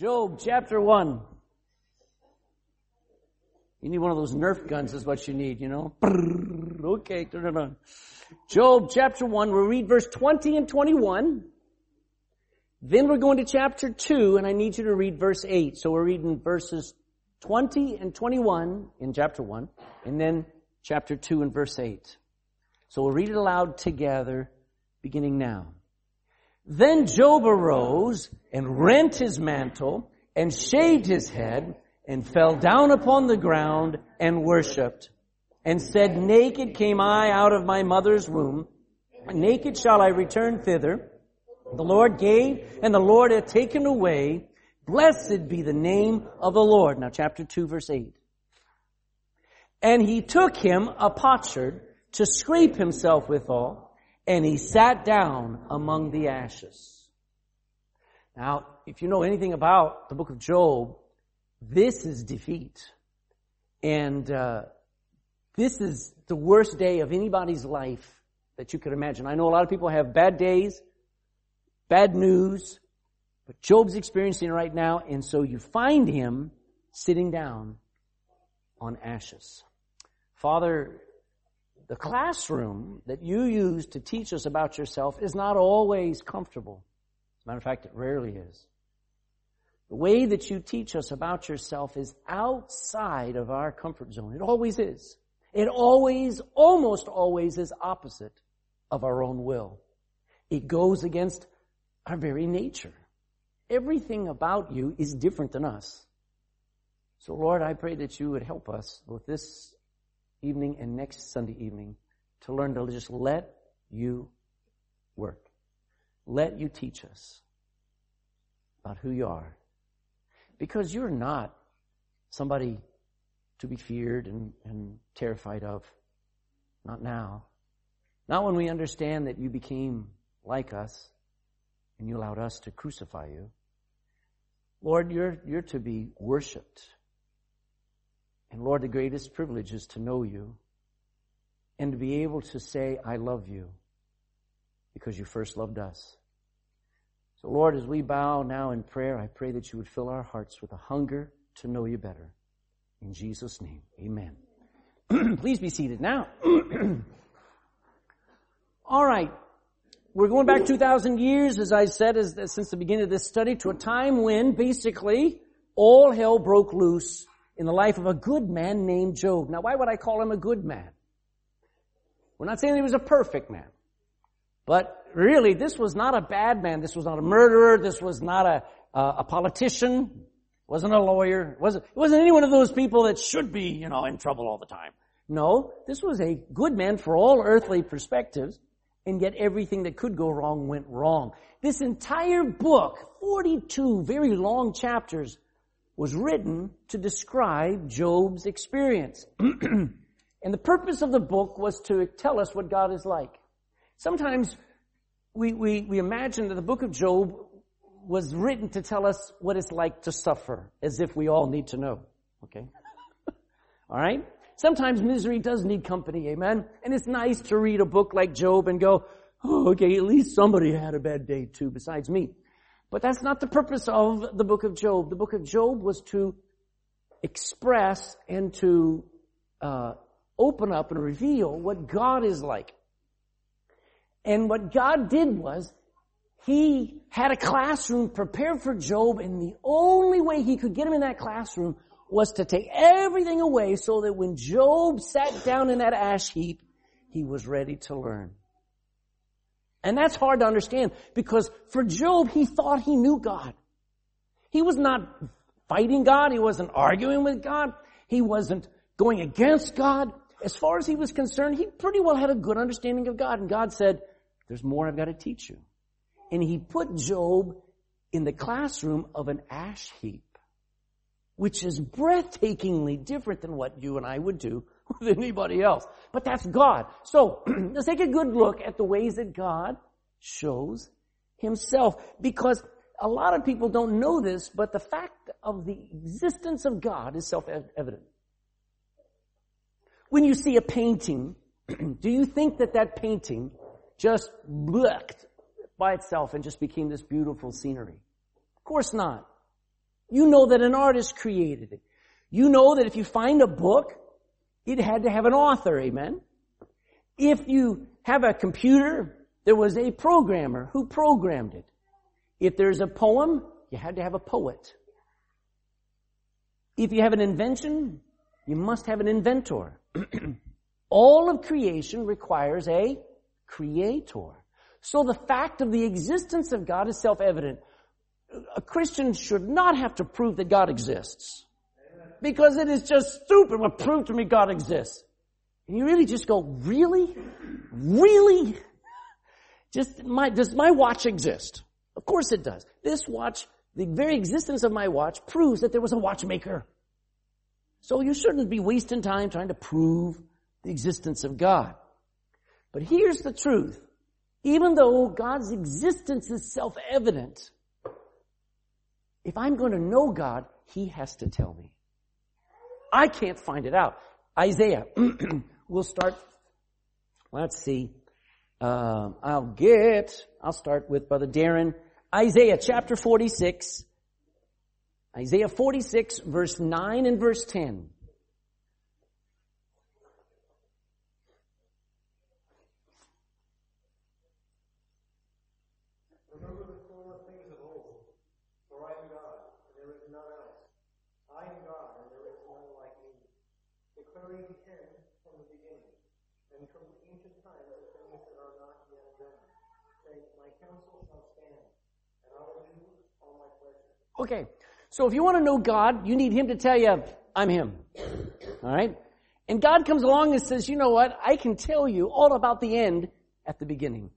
Job chapter 1. You need one of those Nerf guns is what you need, you know? Okay, turn it on. Job chapter 1, we'll read verse 20 and 21. Then we're going to chapter 2 and I need you to read verse 8. So we're reading verses 20 and 21 in chapter 1 and then chapter 2 and verse 8. So we'll read it aloud together beginning now. Then Job arose and rent his mantle and shaved his head and fell down upon the ground and worshipped and said, Naked came I out of my mother's womb, naked shall I return thither. The Lord gave and the Lord hath taken away. Blessed be the name of the Lord. Now chapter 2 verse 8. And he took him a potsherd to scrape himself withal, and he sat down among the ashes. Now, if you know anything about the book of Job, this is defeat. And uh, this is the worst day of anybody's life that you could imagine. I know a lot of people have bad days, bad news, but Job's experiencing right now, and so you find him sitting down on ashes. Father, the classroom that you use to teach us about yourself is not always comfortable. As a matter of fact, it rarely is. The way that you teach us about yourself is outside of our comfort zone. It always is. It always, almost always is opposite of our own will. It goes against our very nature. Everything about you is different than us. So Lord, I pray that you would help us with this evening and next Sunday evening to learn to just let you work. Let you teach us about who you are. Because you're not somebody to be feared and, and terrified of. Not now. Not when we understand that you became like us and you allowed us to crucify you. Lord, you're, you're to be worshiped. And Lord, the greatest privilege is to know you and to be able to say, I love you because you first loved us. So Lord, as we bow now in prayer, I pray that you would fill our hearts with a hunger to know you better. In Jesus' name, amen. Please be seated now. All right. We're going back 2,000 years, as I said, as, as, since the beginning of this study, to a time when basically all hell broke loose in the life of a good man named Job. Now, why would I call him a good man? We're not saying he was a perfect man. But really, this was not a bad man. This was not a murderer. This was not a, a politician wasn't a lawyer, wasn't, it wasn't any one of those people that should be, you know, in trouble all the time. No, this was a good man for all earthly perspectives, and yet everything that could go wrong went wrong. This entire book, 42 very long chapters, was written to describe Job's experience. and the purpose of the book was to tell us what God is like. Sometimes we, we, we imagine that the book of Job was written to tell us what it's like to suffer, as if we all need to know. Okay? Alright? Sometimes misery does need company, amen? And it's nice to read a book like Job and go, oh, okay, at least somebody had a bad day too besides me. But that's not the purpose of the book of Job. The book of Job was to express and to uh, open up and reveal what God is like. And what God did was he had a classroom prepared for Job and the only way he could get him in that classroom was to take everything away so that when Job sat down in that ash heap, he was ready to learn. And that's hard to understand because for Job, he thought he knew God. He was not fighting God. He wasn't arguing with God. He wasn't going against God. As far as he was concerned, he pretty well had a good understanding of God. And God said, there's more I've got to teach you and he put Job in the classroom of an ash heap, which is breathtakingly different than what you and I would do with anybody else. But that's God. So let's take a good look at the ways that God shows himself because a lot of people don't know this, but the fact of the existence of God is self-evident. When you see a painting, do you think that that painting just looked by itself and just became this beautiful scenery. Of course not. You know that an artist created it. You know that if you find a book, it had to have an author, amen? If you have a computer, there was a programmer who programmed it. If there's a poem, you had to have a poet. If you have an invention, you must have an inventor. All of creation requires a creator. So the fact of the existence of God is self-evident. A Christian should not have to prove that God exists. Because it is just stupid. Well, prove to me God exists. And you really just go, really? Really? Just my, does my watch exist? Of course it does. This watch, the very existence of my watch proves that there was a watchmaker. So you shouldn't be wasting time trying to prove the existence of God. But here's the truth. Even though God's existence is self-evident, if I'm going to know God, He has to tell me. I can't find it out. Isaiah, we'll start, let's see, uh, I'll get, I'll start with Brother Darren. Isaiah chapter 46, Isaiah 46 verse 9 and verse 10. Okay. So if you want to know God, you need Him to tell you, I'm Him. Alright? And God comes along and says, you know what? I can tell you all about the end at the beginning.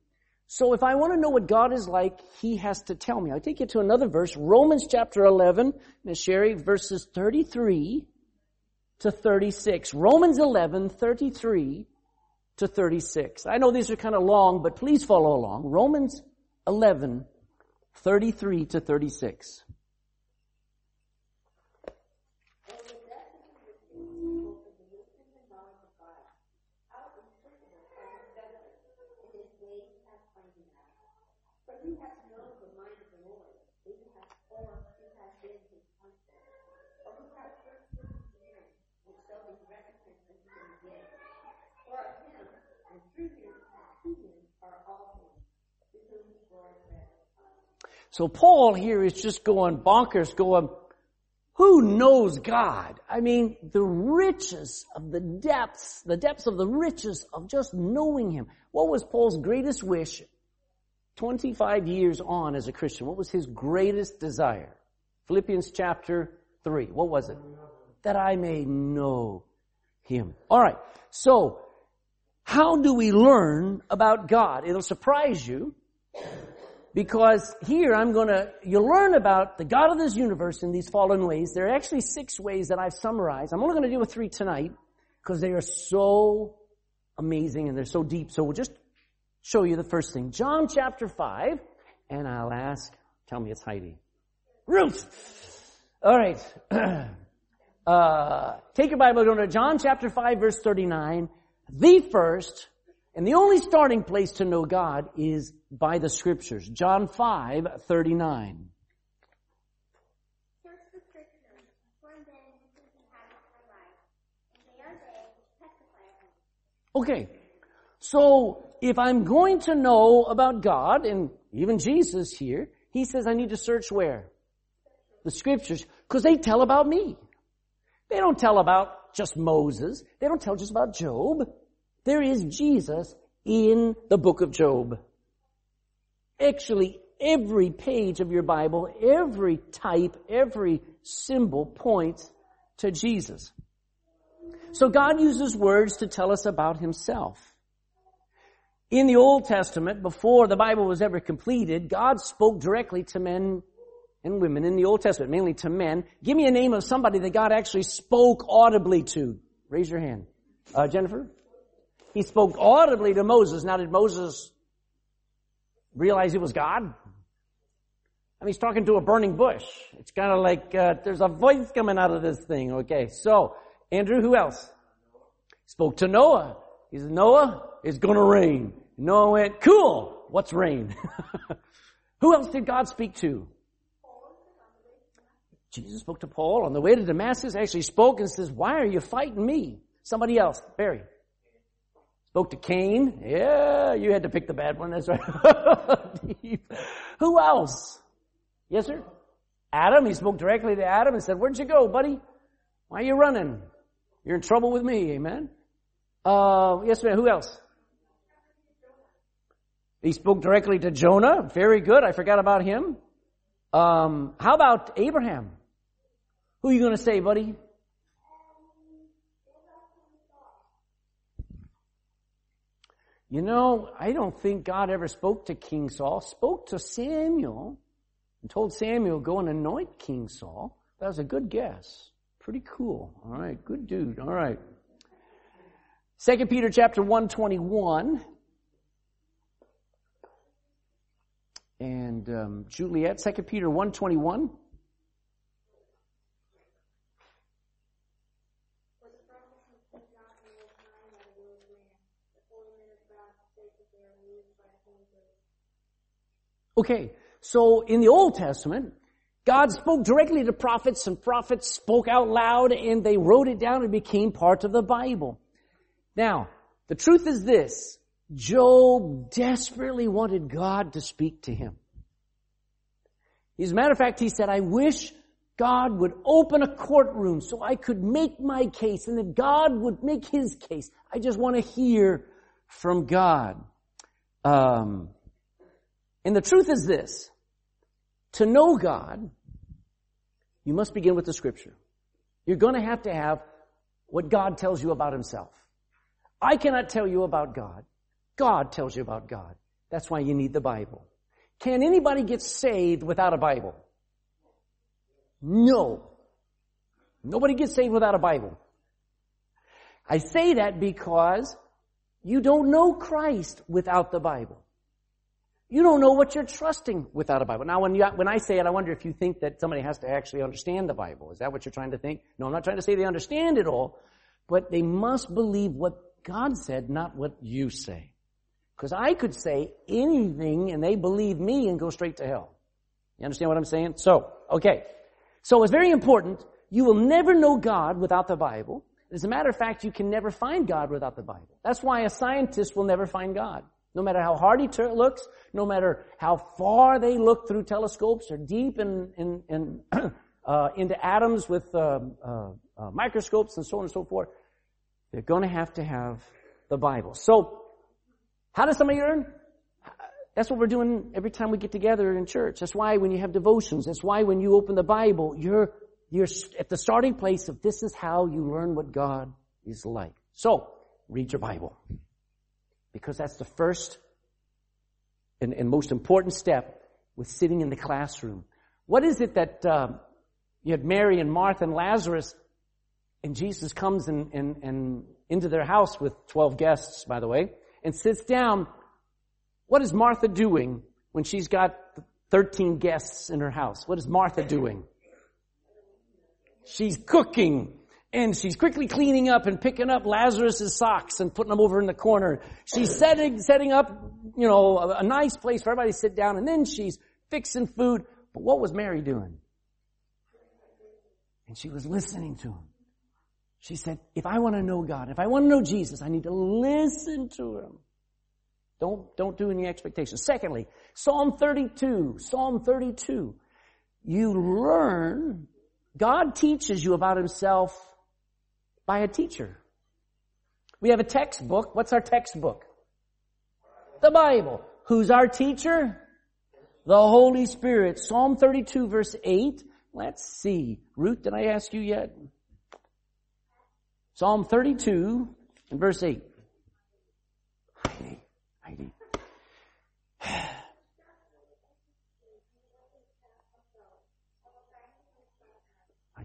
So if I want to know what God is like, He has to tell me. I'll take you to another verse, Romans chapter 11, Miss Sherry, verses 33 to 36. Romans 11, 33 to 36. I know these are kind of long, but please follow along. Romans 11, 33 to 36. So Paul here is just going bonkers, going, who knows God? I mean, the riches of the depths, the depths of the riches of just knowing Him. What was Paul's greatest wish 25 years on as a Christian? What was his greatest desire? Philippians chapter 3. What was it? That I may know Him. Alright. So, how do we learn about God? It'll surprise you because here I'm gonna, you'll learn about the God of this universe in these fallen ways. There are actually six ways that I've summarized. I'm only gonna deal with three tonight because they are so amazing and they're so deep. So we'll just show you the first thing. John chapter 5, and I'll ask, tell me it's Heidi. Ruth! Alright. uh, take your Bible, go to John chapter 5 verse 39. The first and the only starting place to know God is by the scriptures. John 5, 39. Okay. So, if I'm going to know about God, and even Jesus here, he says I need to search where? The scriptures. Because they tell about me. They don't tell about just Moses. They don't tell just about Job. There is Jesus in the book of Job. Actually, every page of your Bible, every type, every symbol points to Jesus. So God uses words to tell us about Himself. In the Old Testament, before the Bible was ever completed, God spoke directly to men and women in the Old Testament, mainly to men. Give me a name of somebody that God actually spoke audibly to. Raise your hand. Uh, Jennifer? He spoke audibly to Moses. Now did Moses realize it was God? I mean, he's talking to a burning bush. It's kind of like, uh, there's a voice coming out of this thing. Okay. So, Andrew, who else? Spoke to Noah. He said, Noah, it's gonna rain. Noah went, cool. What's rain? who else did God speak to? Jesus spoke to Paul on the way to Damascus, actually spoke and says, why are you fighting me? Somebody else, Barry. Spoke to Cain. Yeah, you had to pick the bad one. That's right. Who else? Yes, sir? Adam. He spoke directly to Adam and said, where'd you go, buddy? Why are you running? You're in trouble with me. Amen. Uh, yes, ma'am. Who else? He spoke directly to Jonah. Very good. I forgot about him. Um, how about Abraham? Who are you going to say, buddy? You know, I don't think God ever spoke to King Saul. Spoke to Samuel and told Samuel, go and anoint King Saul. That was a good guess. Pretty cool. All right. Good dude. All right. Second Peter chapter 121. And um, Juliet, Second Peter 121. Okay, so in the Old Testament, God spoke directly to prophets and prophets spoke out loud and they wrote it down and became part of the Bible. Now, the truth is this. Job desperately wanted God to speak to him. As a matter of fact, he said, I wish God would open a courtroom so I could make my case and that God would make his case. I just want to hear from God. Um, and the truth is this. To know God, you must begin with the scripture. You're to have to have what God tells you about himself. I cannot tell you about God. God tells you about God. That's why you need the Bible. Can anybody get saved without a Bible? No. Nobody gets saved without a Bible. I say that because you don't know Christ without the Bible. You don't know what you're trusting without a Bible. Now, when, you, when I say it, I wonder if you think that somebody has to actually understand the Bible. Is that what you're trying to think? No, I'm not trying to say they understand it all, but they must believe what God said, not what you say. Because I could say anything and they believe me and go straight to hell. You understand what I'm saying? So, okay. So it's very important. You will never know God without the Bible. As a matter of fact, you can never find God without the Bible. That's why a scientist will never find God. No matter how hard he ter- looks, no matter how far they look through telescopes or deep in, in, in uh, into atoms with uh, uh, uh, microscopes and so on and so forth, they're going to have to have the Bible. So, how does somebody learn? That's what we're doing every time we get together in church. That's why when you have devotions, that's why when you open the Bible, you're, you're at the starting place of this is how you learn what God is like. So, read your Bible. Because that's the first and, and most important step with sitting in the classroom. What is it that uh, you had Mary and Martha and Lazarus, and Jesus comes and, and into their house with 12 guests, by the way, and sits down. What is Martha doing when she's got 13 guests in her house? What is Martha doing? She's cooking and she's quickly cleaning up and picking up Lazarus's socks and putting them over in the corner. She's setting, setting up, you know, a, a nice place for everybody to sit down and then she's fixing food. But what was Mary doing? And she was listening to him. She said, if I want to know God, if I want to know Jesus, I need to listen to him. Don't, don't do any expectations. Secondly, Psalm 32, Psalm 32. You learn, God teaches you about himself by a teacher. We have a textbook. What's our textbook? The Bible. Who's our teacher? The Holy Spirit. Psalm 32 verse 8. Let's see. Ruth, did I ask you yet? Psalm 32 and verse 8. Heidi, Heidi. I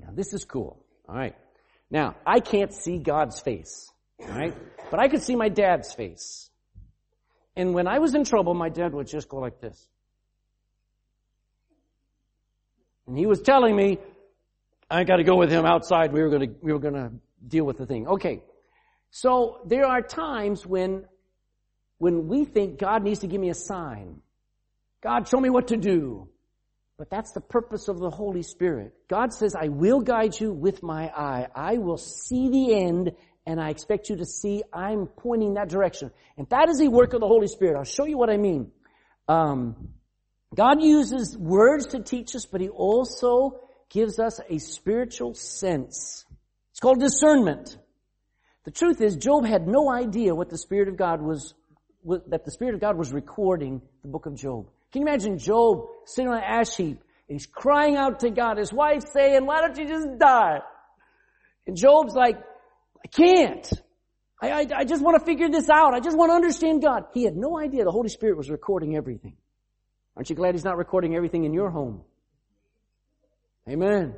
know, this is cool. All right. Now, I can't see God's face, right? But I could see my dad's face. And when I was in trouble, my dad would just go like this. And he was telling me, I gotta go with him outside. We were gonna, we were gonna deal with the thing. Okay. So there are times when, when we think God needs to give me a sign. God, show me what to do. But that's the purpose of the Holy Spirit. God says, I will guide you with my eye. I will see the end and I expect you to see I'm pointing that direction. And that is the work of the Holy Spirit. I'll show you what I mean. Um, God uses words to teach us, but He also gives us a spiritual sense. It's called discernment. The truth is, Job had no idea what the Spirit of God was, that the Spirit of God was recording the book of Job. Can you imagine Job sitting on an ash heap and he's crying out to God, his wife saying, why don't you just die? And Job's like, I can't. I, I, I just want to figure this out. I just want to understand God. He had no idea the Holy Spirit was recording everything. Aren't you glad He's not recording everything in your home? Amen.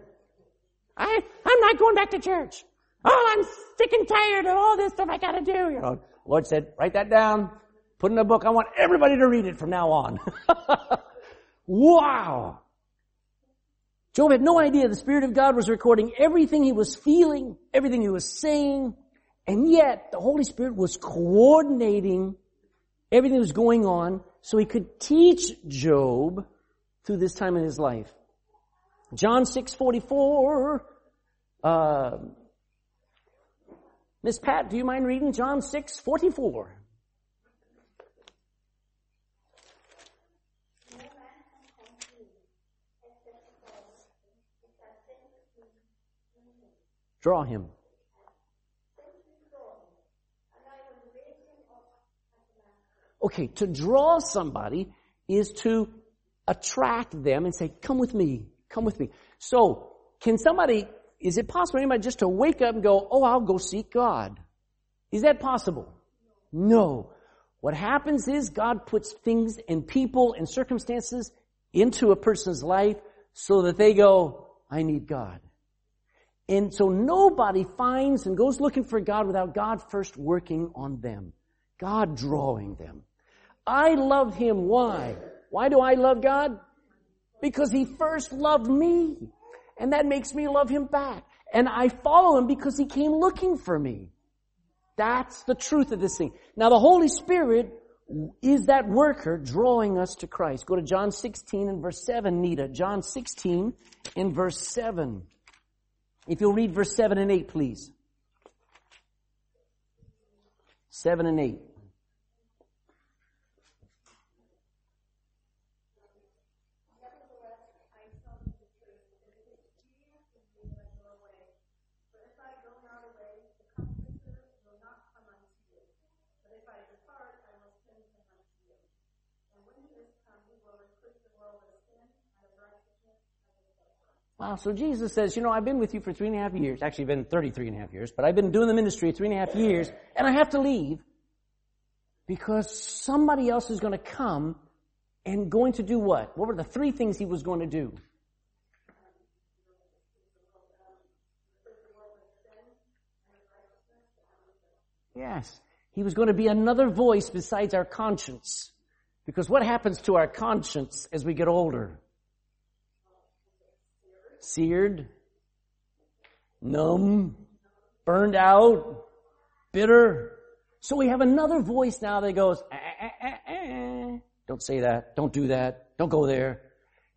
I, I'm not going back to church. Oh, I'm sick and tired of all this stuff I gotta do. You know, Lord said, write that down. Put in a book. I want everybody to read it from now on. wow. Job had no idea the Spirit of God was recording everything he was feeling, everything he was saying, and yet the Holy Spirit was coordinating everything that was going on so he could teach Job through this time in his life. John 6:44 uh, Miss Pat, do you mind reading John 6:44? Draw him. Okay, to draw somebody is to attract them and say, come with me, come with me. So, can somebody, is it possible anybody just to wake up and go, oh, I'll go seek God? Is that possible? No. What happens is God puts things and people and circumstances into a person's life so that they go, I need God. And so nobody finds and goes looking for God without God first working on them. God drawing them. I love Him. Why? Why do I love God? Because He first loved me. And that makes me love Him back. And I follow Him because He came looking for me. That's the truth of this thing. Now the Holy Spirit is that worker drawing us to Christ. Go to John 16 and verse 7, Nita. John 16 in verse 7. If you'll read verse 7 and 8, please. 7 and 8. Wow, so Jesus says, you know, I've been with you for three and a half years. Actually, been 33 and a half years, but I've been doing the ministry three and a half years, and I have to leave because somebody else is going to come and going to do what? What were the three things he was going to do? Yes. He was going to be another voice besides our conscience. Because what happens to our conscience as we get older? Seared, numb, burned out, bitter. So we have another voice now that goes, ah, ah, ah, don't say that, don't do that, don't go there.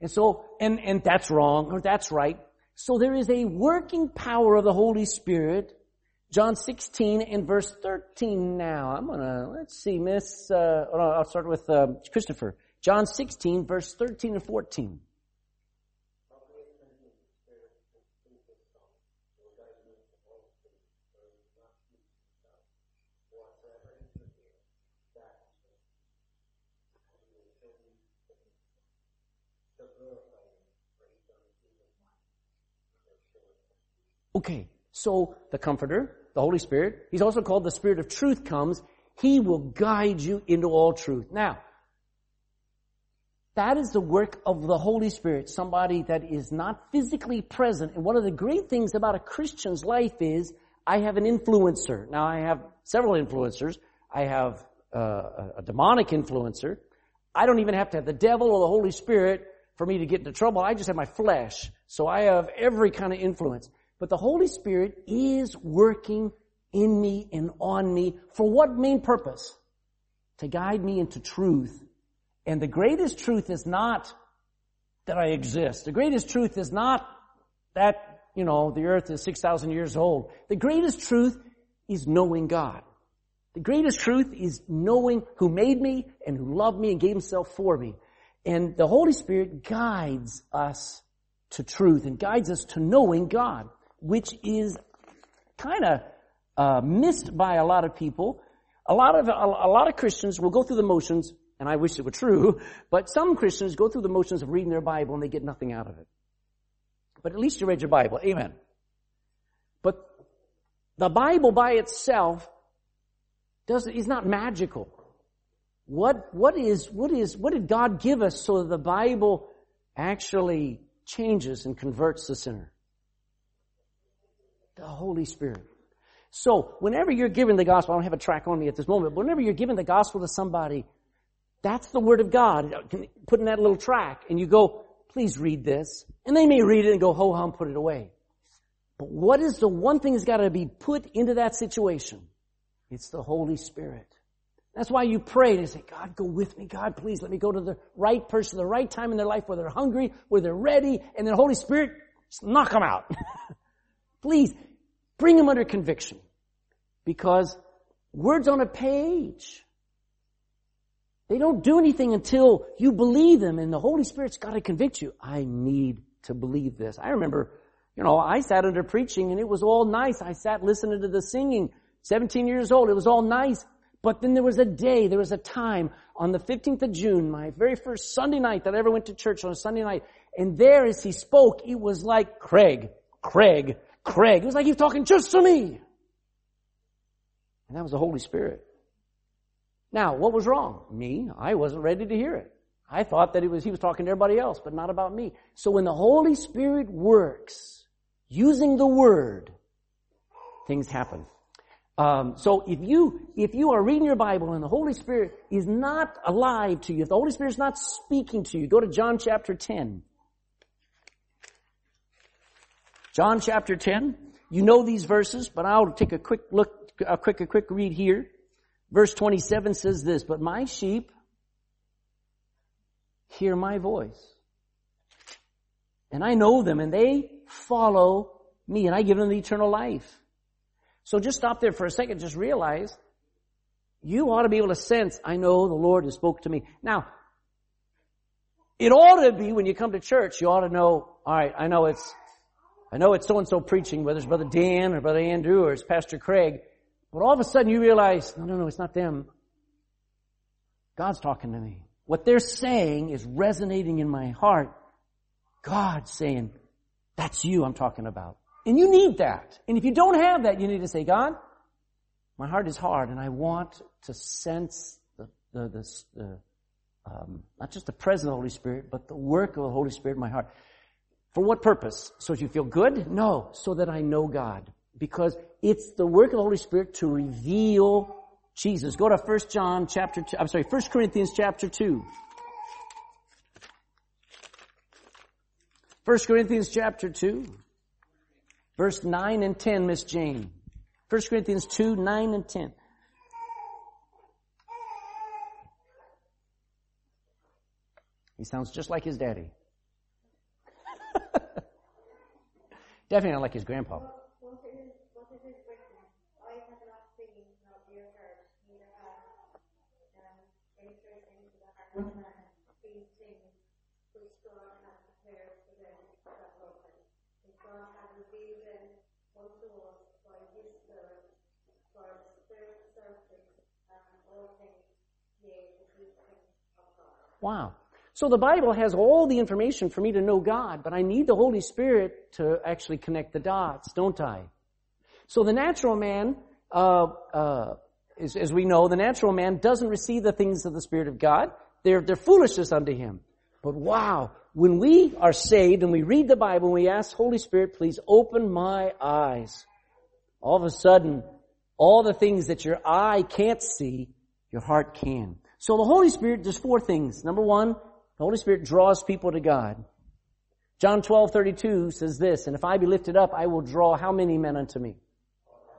And so, and, and that's wrong, or that's right. So there is a working power of the Holy Spirit. John 16 and verse 13 now. I'm gonna, let's see, Miss, uh, I'll start with, uh, Christopher. John 16 verse 13 and 14. Okay, so the Comforter, the Holy Spirit, He's also called the Spirit of Truth comes. He will guide you into all truth. Now, that is the work of the Holy Spirit, somebody that is not physically present. And one of the great things about a Christian's life is I have an influencer. Now I have several influencers. I have uh, a demonic influencer. I don't even have to have the devil or the Holy Spirit for me to get into trouble. I just have my flesh. So I have every kind of influence. But the Holy Spirit is working in me and on me for what main purpose? To guide me into truth. And the greatest truth is not that I exist. The greatest truth is not that, you know, the earth is 6,000 years old. The greatest truth is knowing God. The greatest truth is knowing who made me and who loved me and gave himself for me. And the Holy Spirit guides us to truth and guides us to knowing God, which is kind of uh, missed by a lot of people. A lot of a, a lot of Christians will go through the motions, and I wish it were true, but some Christians go through the motions of reading their Bible and they get nothing out of it. But at least you read your Bible. Amen. But the Bible by itself does is not magical. What what is what is what did God give us so that the Bible actually changes and converts the sinner? The Holy Spirit. So whenever you're giving the gospel, I don't have a track on me at this moment, but whenever you're giving the gospel to somebody, that's the word of God. Put in that little track and you go, please read this. And they may read it and go, ho hum, put it away. But what is the one thing that's got to be put into that situation? It's the Holy Spirit. That's why you pray and say, God, go with me. God, please let me go to the right person, the right time in their life where they're hungry, where they're ready, and then the Holy Spirit, knock them out. please, bring them under conviction. Because words on a page, they don't do anything until you believe them and the Holy Spirit's got to convict you. I need to believe this. I remember, you know, I sat under preaching and it was all nice. I sat listening to the singing 17 years old. It was all nice. But then there was a day, there was a time on the 15th of June, my very first Sunday night that I ever went to church on a Sunday night. And there as he spoke, it was like Craig, Craig, Craig. It was like he was talking just to me. And that was the Holy Spirit. Now, what was wrong? Me, I wasn't ready to hear it. I thought that it was, he was talking to everybody else, but not about me. So when the Holy Spirit works, using the Word, things happen. Um, so if you if you are reading your Bible and the Holy Spirit is not alive to you, if the Holy Spirit is not speaking to you, go to John chapter ten. John chapter ten. You know these verses, but I'll take a quick look, a quick a quick read here. Verse twenty seven says this: "But my sheep hear my voice, and I know them, and they follow me, and I give them the eternal life." So just stop there for a second. Just realize you ought to be able to sense, I know the Lord has spoke to me. Now, it ought to be when you come to church, you ought to know, alright, I know it's, I know it's so and so preaching, whether it's Brother Dan or Brother Andrew or it's Pastor Craig, but all of a sudden you realize, no, no, no, it's not them. God's talking to me. What they're saying is resonating in my heart. God's saying, that's you I'm talking about. And you need that. And if you don't have that, you need to say, God, my heart is hard and I want to sense the, the, the, the um, not just the presence of the Holy Spirit, but the work of the Holy Spirit in my heart. For what purpose? So that you feel good? No, so that I know God. Because it's the work of the Holy Spirit to reveal Jesus. Go to 1 John chapter 2, I'm sorry, 1 Corinthians chapter 2. 1 Corinthians chapter 2. Verse 9 and 10, Miss Jane. 1 Corinthians 2, 9 and 10. He sounds just like his daddy. Definitely not like his grandpa. Wow. So the Bible has all the information for me to know God, but I need the Holy Spirit to actually connect the dots, don't I? So the natural man, uh, uh, as, as, we know, the natural man doesn't receive the things of the Spirit of God. They're, they're foolishness unto him. But wow, when we are saved and we read the Bible and we ask Holy Spirit, please open my eyes. All of a sudden, all the things that your eye can't see, your heart can. So the Holy Spirit does four things. Number one, the Holy Spirit draws people to God. John 12, 32 says this, and if I be lifted up, I will draw how many men unto me?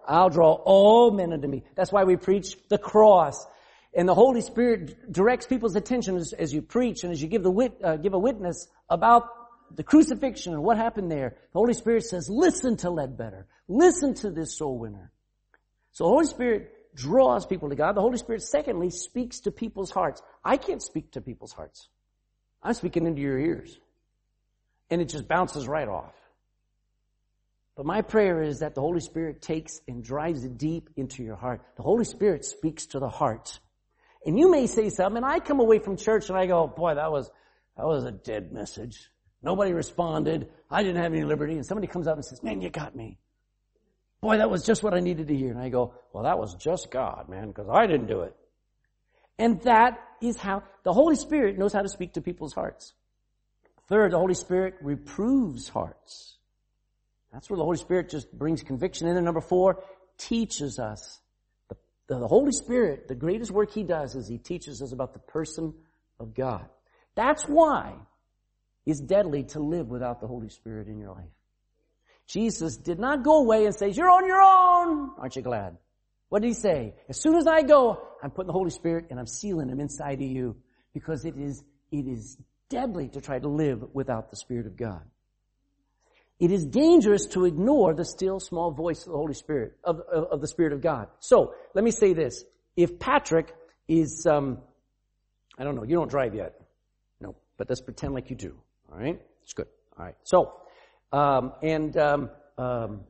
I'll draw all men unto me. That's why we preach the cross. And the Holy Spirit directs people's attention as, as you preach and as you give the wit, uh, give a witness about the crucifixion and what happened there. The Holy Spirit says, listen to Ledbetter. Listen to this soul winner. So the Holy Spirit draws people to God. The Holy Spirit, secondly, speaks to people's hearts. I can't speak to people's hearts. I'm speaking into your ears. And it just bounces right off. But my prayer is that the Holy Spirit takes and drives it deep into your heart. The Holy Spirit speaks to the heart. And you may say something, and I come away from church and I go, boy, that was, that was a dead message. Nobody responded. I didn't have any liberty. And somebody comes up and says, man, you got me. Boy, that was just what I needed to hear. And I go, well, that was just God, man, because I didn't do it. And that is how the Holy Spirit knows how to speak to people's hearts. Third, the Holy Spirit reproves hearts. That's where the Holy Spirit just brings conviction in. And number four, teaches us. The, the, Holy Spirit, the greatest work He does is He teaches us about the person of God. That's why it's deadly to live without the Holy Spirit in your life. Jesus did not go away and say, you're on your own. Aren't you glad? What did he say? As soon as I go, I'm putting the Holy Spirit and I'm sealing him inside of you because it is, it is deadly to try to live without the Spirit of God. It is dangerous to ignore the still small voice of the Holy Spirit, of, of, of the Spirit of God. So, let me say this. If Patrick is, um, I don't know, you don't drive yet. No, but let's pretend like you do. Alright? It's good. Alright. So, um, and um, um,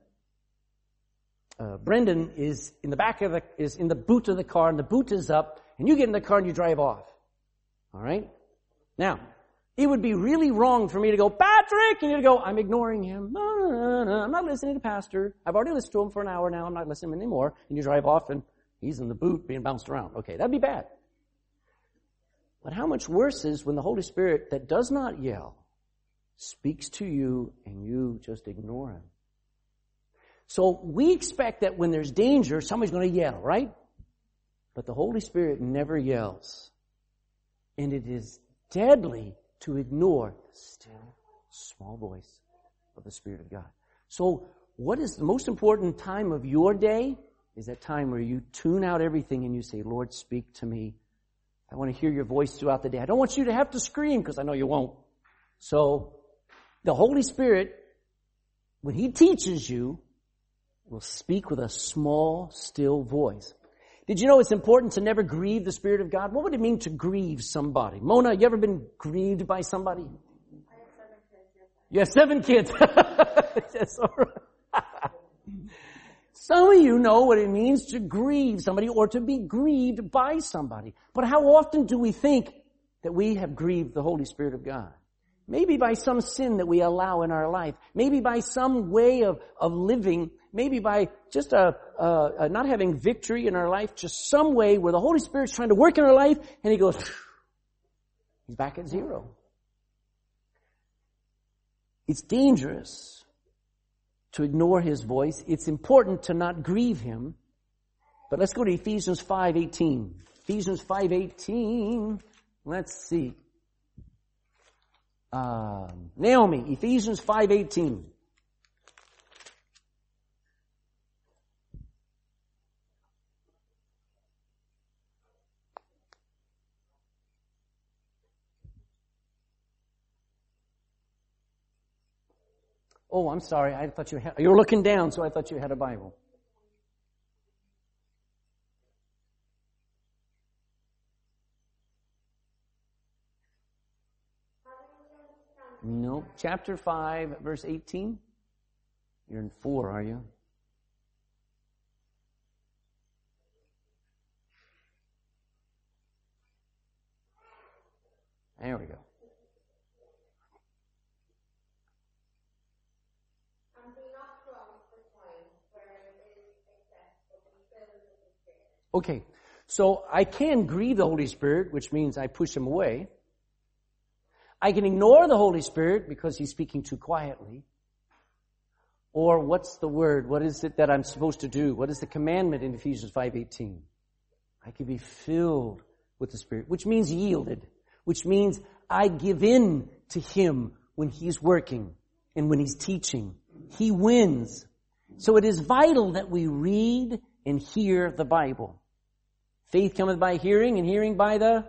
uh, Brendan is in the back of the is in the boot of the car, and the boot is up, and you get in the car and you drive off. All right. Now, it would be really wrong for me to go, Patrick, and you to go, I'm ignoring him. No, no, no, I'm not listening to Pastor. I've already listened to him for an hour now. I'm not listening anymore. And you drive off, and he's in the boot being bounced around. Okay, that'd be bad. But how much worse is when the Holy Spirit that does not yell speaks to you and you just ignore him. So we expect that when there's danger, somebody's going to yell, right? But the Holy Spirit never yells. And it is deadly to ignore the still, small voice of the Spirit of God. So what is the most important time of your day? Is that time where you tune out everything and you say, Lord, speak to me. I want to hear your voice throughout the day. I don't want you to have to scream because I know you won't. So the Holy Spirit, when He teaches you, will speak with a small, still voice. Did you know it's important to never grieve the Spirit of God? What would it mean to grieve somebody? Mona, you ever been grieved by somebody? I have seven kids. You have seven kids. yes, Some of you know what it means to grieve somebody or to be grieved by somebody. But how often do we think that we have grieved the Holy Spirit of God? Maybe by some sin that we allow in our life. Maybe by some way of, of living. Maybe by just a, a, a not having victory in our life. Just some way where the Holy Spirit's trying to work in our life and He goes, He's back at zero. It's dangerous to ignore His voice. It's important to not grieve Him. But let's go to Ephesians 5.18. Ephesians 5.18. Let's see. Um, Naomi, Ephesians 5.18. Oh, I'm sorry. I thought you had, you were looking down, so I thought you had a Bible. No. Chapter 5, verse 18. You're in 4, are you? There we go. Okay, so I can grieve the Holy Spirit, which means I push him away. I can ignore the Holy Spirit because He's speaking too quietly. Or what's the word? What is it that I'm supposed to do? What is the commandment in Ephesians 5.18? I can be filled with the Spirit, which means yielded, which means I give in to Him when He's working and when He's teaching. He wins. So it is vital that we read and hear the Bible. Faith cometh by hearing and hearing by the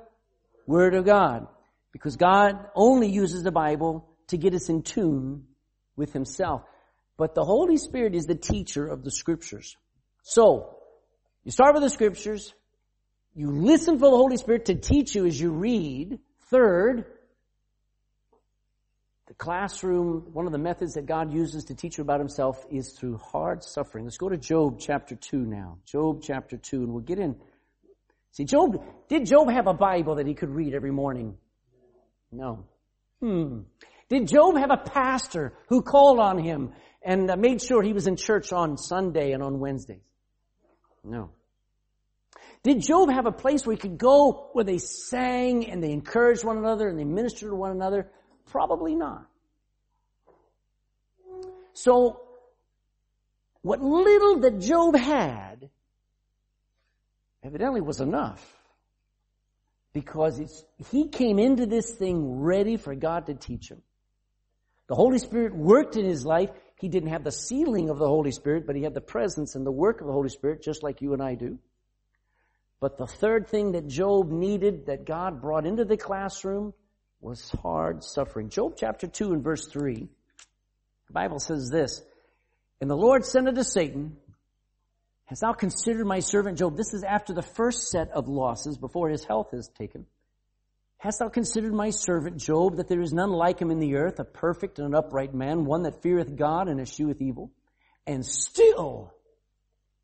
Word of God. Because God only uses the Bible to get us in tune with Himself. But the Holy Spirit is the teacher of the Scriptures. So, you start with the Scriptures, you listen for the Holy Spirit to teach you as you read. Third, the classroom, one of the methods that God uses to teach you about Himself is through hard suffering. Let's go to Job chapter 2 now. Job chapter 2, and we'll get in See, Job, did Job have a Bible that he could read every morning? No. Hmm. Did Job have a pastor who called on him and uh, made sure he was in church on Sunday and on Wednesdays? No. Did Job have a place where he could go where they sang and they encouraged one another and they ministered to one another? Probably not. So, what little that Job had evidently was enough. Because he came into this thing ready for God to teach him. The Holy Spirit worked in his life. He didn't have the sealing of the Holy Spirit, but he had the presence and the work of the Holy Spirit, just like you and I do. But the third thing that Job needed that God brought into the classroom was hard suffering. Job chapter 2 and verse 3, the Bible says this, And the Lord said unto Satan, Hast thou considered my servant Job? This is after the first set of losses before his health is taken. Hast thou considered my servant Job that there is none like him in the earth, a perfect and an upright man, one that feareth God and escheweth evil? And still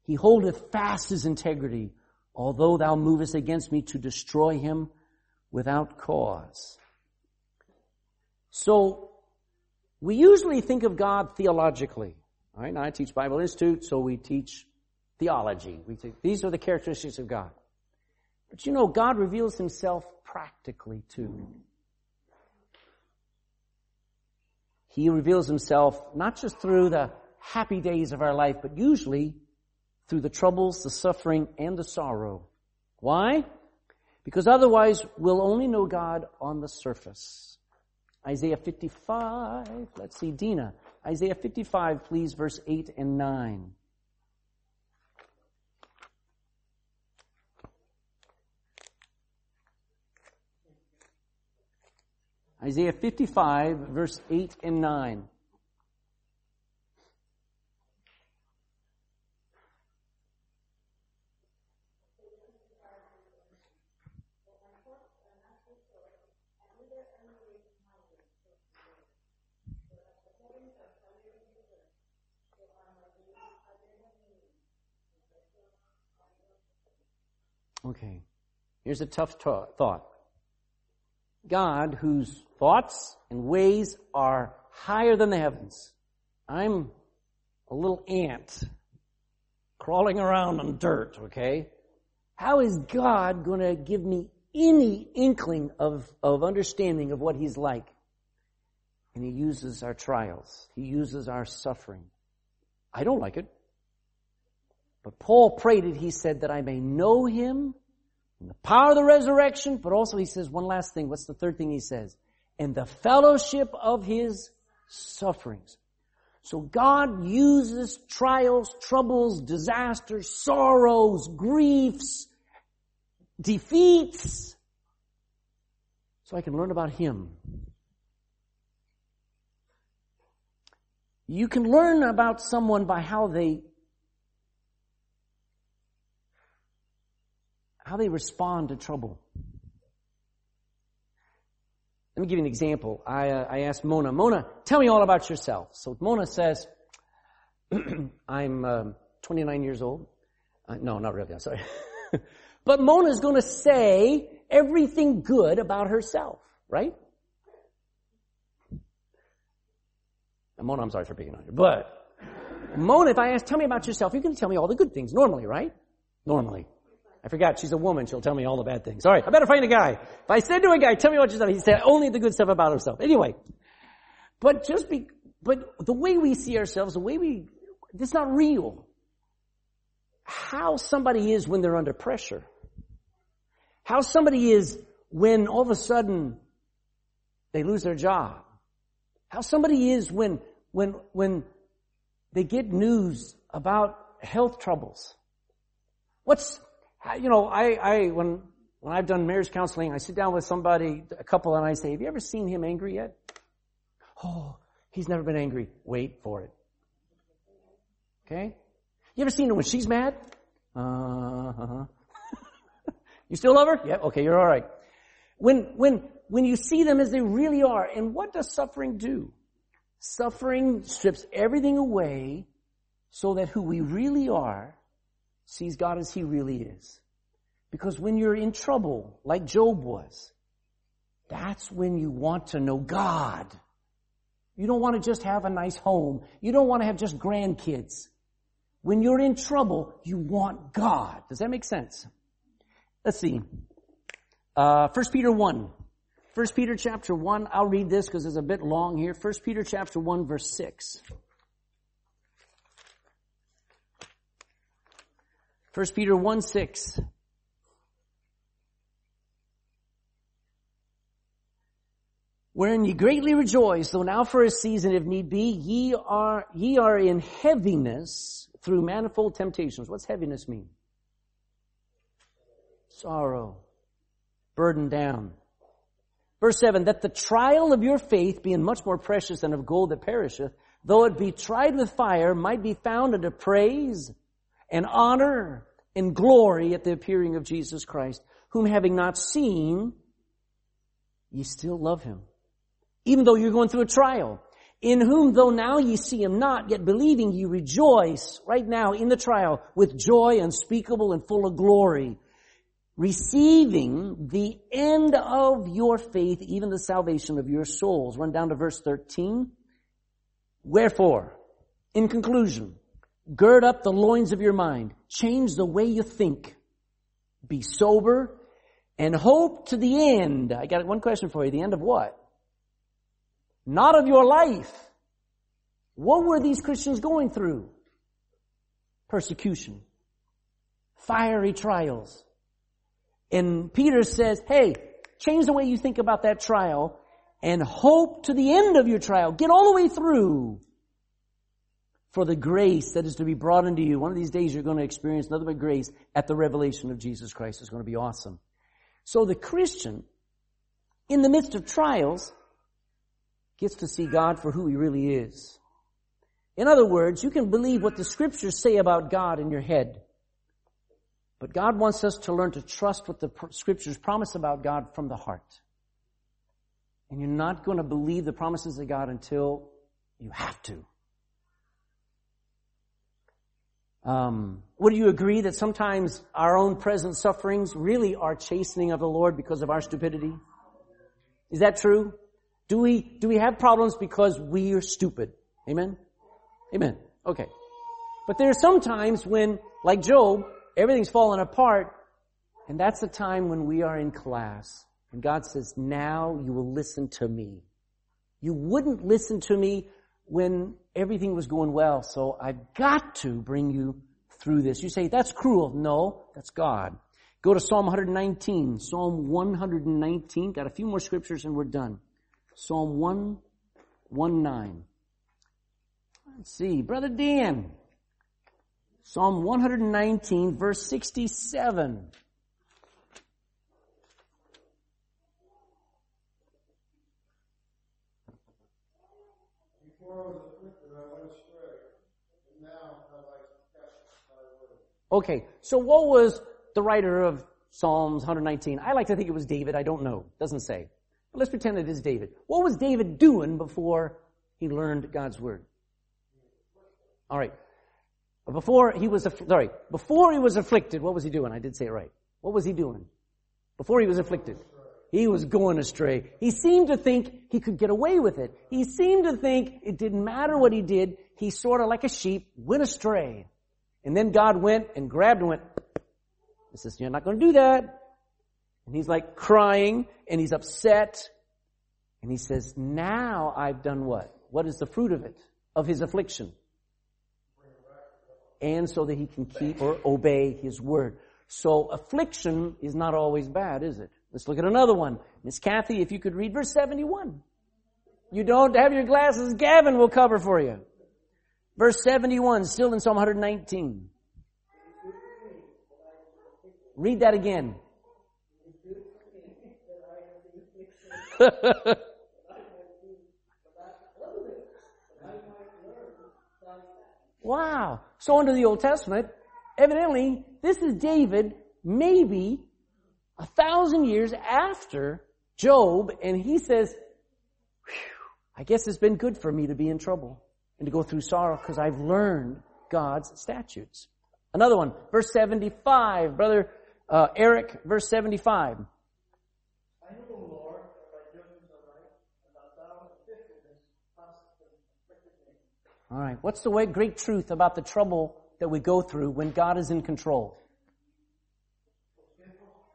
he holdeth fast his integrity, although thou movest against me to destroy him without cause. So, we usually think of God theologically. All right, now I teach Bible Institute, so we teach theology. These are the characteristics of God. But you know, God reveals himself practically too. He reveals himself not just through the happy days of our life, but usually through the troubles, the suffering, and the sorrow. Why? Because otherwise we'll only know God on the surface. Isaiah 55, let's see, Dina. Isaiah 55, please, verse 8 and 9. Isaiah 55 verse 8 and 9. Okay. Here's a tough ta- thought. God whose thoughts and ways are higher than the heavens. I'm a little ant crawling around on dirt, okay? How is God going to give me any inkling of, of understanding of what He's like? And He uses our trials. He uses our suffering. I don't like it. But Paul prayed it. He said that I may know Him and the power of the resurrection, but also he says one last thing. What's the third thing he says? And the fellowship of his sufferings. So God uses trials, troubles, disasters, sorrows, griefs, defeats, so I can learn about Him. You can learn about someone by how they how they respond to trouble. Let me give you an example. I, uh, I asked Mona, Mona, tell me all about yourself. So Mona says, I'm um, 29 years old. Uh, no, not really, I'm sorry. but Mona's going to say everything good about herself, right? And Mona, I'm sorry for picking on you, but Mona, if I ask, tell me about yourself, you're going to tell me all the good things, normally, right? Normally. I forgot she's a woman. She'll tell me all the bad things. All right, I better find a guy. If I said to a guy, "Tell me what you're he said only the good stuff about himself. Anyway, but just be, but the way we see ourselves, the way we, it's not real. How somebody is when they're under pressure. How somebody is when all of a sudden they lose their job. How somebody is when, when, when they get news about health troubles. What's, you know, I, I, when, when I've done marriage counseling, I sit down with somebody, a couple, and I say, have you ever seen him angry yet? Oh, he's never been angry. Wait for it. Okay? You ever seen her when she's mad? Uh huh. you still love her? Yeah. Okay, you're all right. When when when you see them as they really are, and what does suffering do? Suffering strips everything away so that who we really are sees God as He really is. Because when you're in trouble, like Job was, that's when you want to know God. You don't want to just have a nice home. You don't want to have just grandkids. When you're in trouble, you want God. Does that make sense? Let's see. Uh, 1 Peter 1. 1 Peter chapter 1. I'll read this because it's a bit long here. 1 Peter chapter 1 verse 6. 1 Peter 1 6. Wherein ye greatly rejoice, though now for a season, if need be, ye are, ye are in heaviness through manifold temptations. What's heaviness mean? Sorrow. Burdened down. Verse 7, that the trial of your faith, being much more precious than of gold that perisheth, though it be tried with fire, might be found unto praise and honor and glory at the appearing of Jesus Christ, whom having not seen, ye still love him. Even though you're going through a trial, in whom though now ye see him not, yet believing ye rejoice right now in the trial with joy unspeakable and full of glory, receiving the end of your faith, even the salvation of your souls. Run down to verse 13. Wherefore, in conclusion, gird up the loins of your mind, change the way you think, be sober, and hope to the end. I got one question for you. The end of what? not of your life. What were these Christians going through? Persecution. Fiery trials. And Peter says, hey, change the way you think about that trial and hope to the end of your trial. Get all the way through for the grace that is to be brought into you. One of these days you're going to experience nothing but grace at the revelation of Jesus Christ. It's going to be awesome. So the Christian, in the midst of trials, gets to see God for who He really is. In other words, you can believe what the scriptures say about God in your head. But God wants us to learn to trust what the scriptures promise about God from the heart. And you're not going to believe the promises of God until you have to. Um, would you agree that sometimes our own present sufferings really are chastening of the Lord because of our stupidity? Is that true? Do we, do we have problems because we are stupid? Amen? Amen. Okay. But there are some times when, like Job, everything's falling apart, and that's the time when we are in class. And God says, now you will listen to me. You wouldn't listen to me when everything was going well, so I've got to bring you through this. You say, that's cruel. No, that's God. Go to Psalm 119. Psalm 119. Got a few more scriptures and we're done. Psalm 119. Let's see, Brother Dan. Psalm 119 verse 67. Okay, so what was the writer of Psalms 119? I like to think it was David. I don't know. Doesn't say. But let's pretend it is David. What was David doing before he learned God's word? All right. Before he was, sorry, before he was afflicted, what was he doing? I did say it right. What was he doing? Before he was afflicted. He was going astray. He seemed to think he could get away with it. He seemed to think it didn't matter what he did. He sort of like a sheep went astray. And then God went and grabbed and went, he says, you're not going to do that. And he's like crying and he's upset. And he says, now I've done what? What is the fruit of it? Of his affliction. And so that he can keep or obey his word. So affliction is not always bad, is it? Let's look at another one. Miss Kathy, if you could read verse 71. You don't have your glasses, Gavin will cover for you. Verse 71, still in Psalm 119. Read that again. wow. So under the Old Testament, evidently, this is David maybe a thousand years after Job, and he says, I guess it's been good for me to be in trouble and to go through sorrow because I've learned God's statutes. Another one, verse 75, brother uh, Eric, verse 75. All right. What's the great truth about the trouble that we go through when God is in control?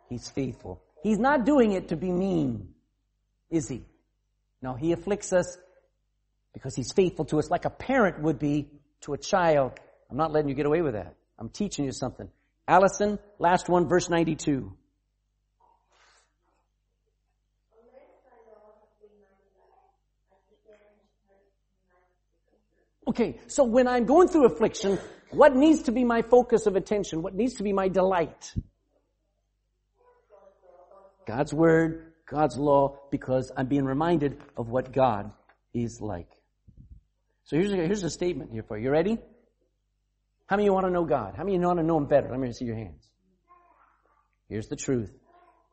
He's faithful. He's not doing it to be mean, is he? No, he afflicts us because he's faithful to us like a parent would be to a child. I'm not letting you get away with that. I'm teaching you something. Allison, last one, verse 92. Okay, so when I'm going through affliction, what needs to be my focus of attention? What needs to be my delight? God's Word, God's law, because I'm being reminded of what God is like. So here's a, here's a statement here for you. You ready? How many of you want to know God? How many of you want to know Him better? Let me see your hands. Here's the truth.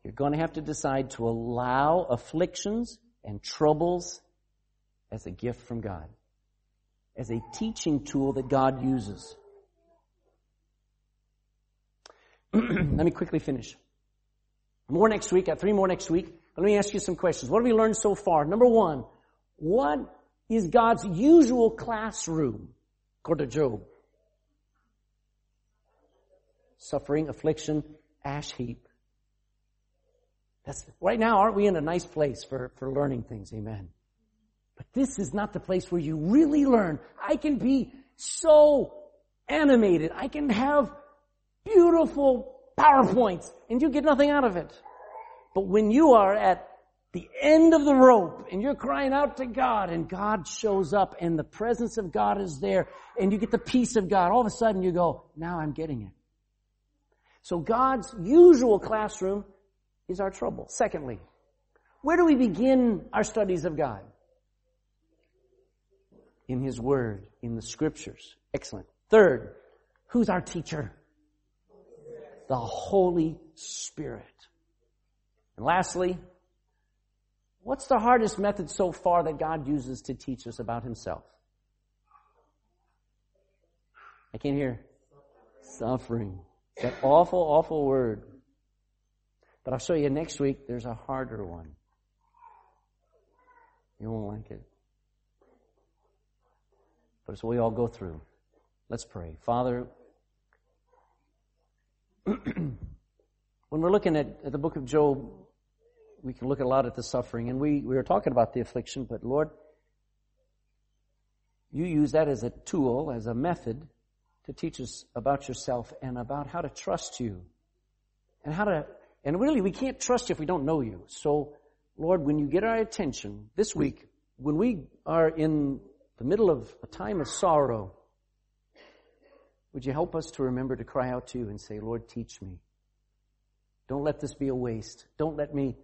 You're going to have to decide to allow afflictions and troubles as a gift from God. As a teaching tool that God uses. Let me quickly finish. More next week, got three more next week. Let me ask you some questions. What have we learned so far? Number one, what is God's usual classroom, according to Job? Suffering, affliction, ash heap. That's, right now, aren't we in a nice place for, for learning things? Amen. But this is not the place where you really learn. I can be so animated. I can have beautiful PowerPoints and you get nothing out of it. But when you are at the end of the rope and you're crying out to God and God shows up and the presence of God is there and you get the peace of God, all of a sudden you go, now I'm getting it. So God's usual classroom is our trouble. Secondly, where do we begin our studies of God? In His Word, in the Scriptures. Excellent. Third, who's our teacher? The Holy Spirit. And lastly, what's the hardest method so far that God uses to teach us about Himself? I can't hear. Suffering. That awful, awful word. But I'll show you next week, there's a harder one. You won't like it. But it's what we all go through. Let's pray. Father, when we're looking at, at, the book of Job, we can look a lot at the suffering, and we, we were talking about the affliction, but Lord, you use that as a tool, as a method to teach us about yourself and about how to trust you. And how to, and really we can't trust you if we don't know you. So, Lord, when you get our attention this week, when we are in the middle of a time of sorrow, would you help us to remember to cry out to you and say, Lord, teach me. Don't let this be a waste. Don't let me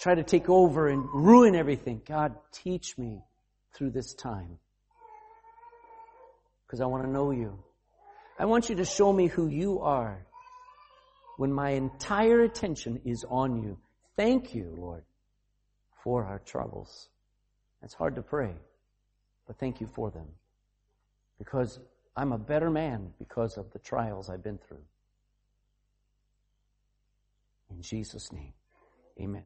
try to take over and ruin everything. God, teach me through this time. Because I want to know you. I want you to show me who you are when my entire attention is on you. Thank you, Lord, for our troubles. That's hard to pray, but thank you for them. Because I'm a better man because of the trials I've been through. In Jesus' name, amen.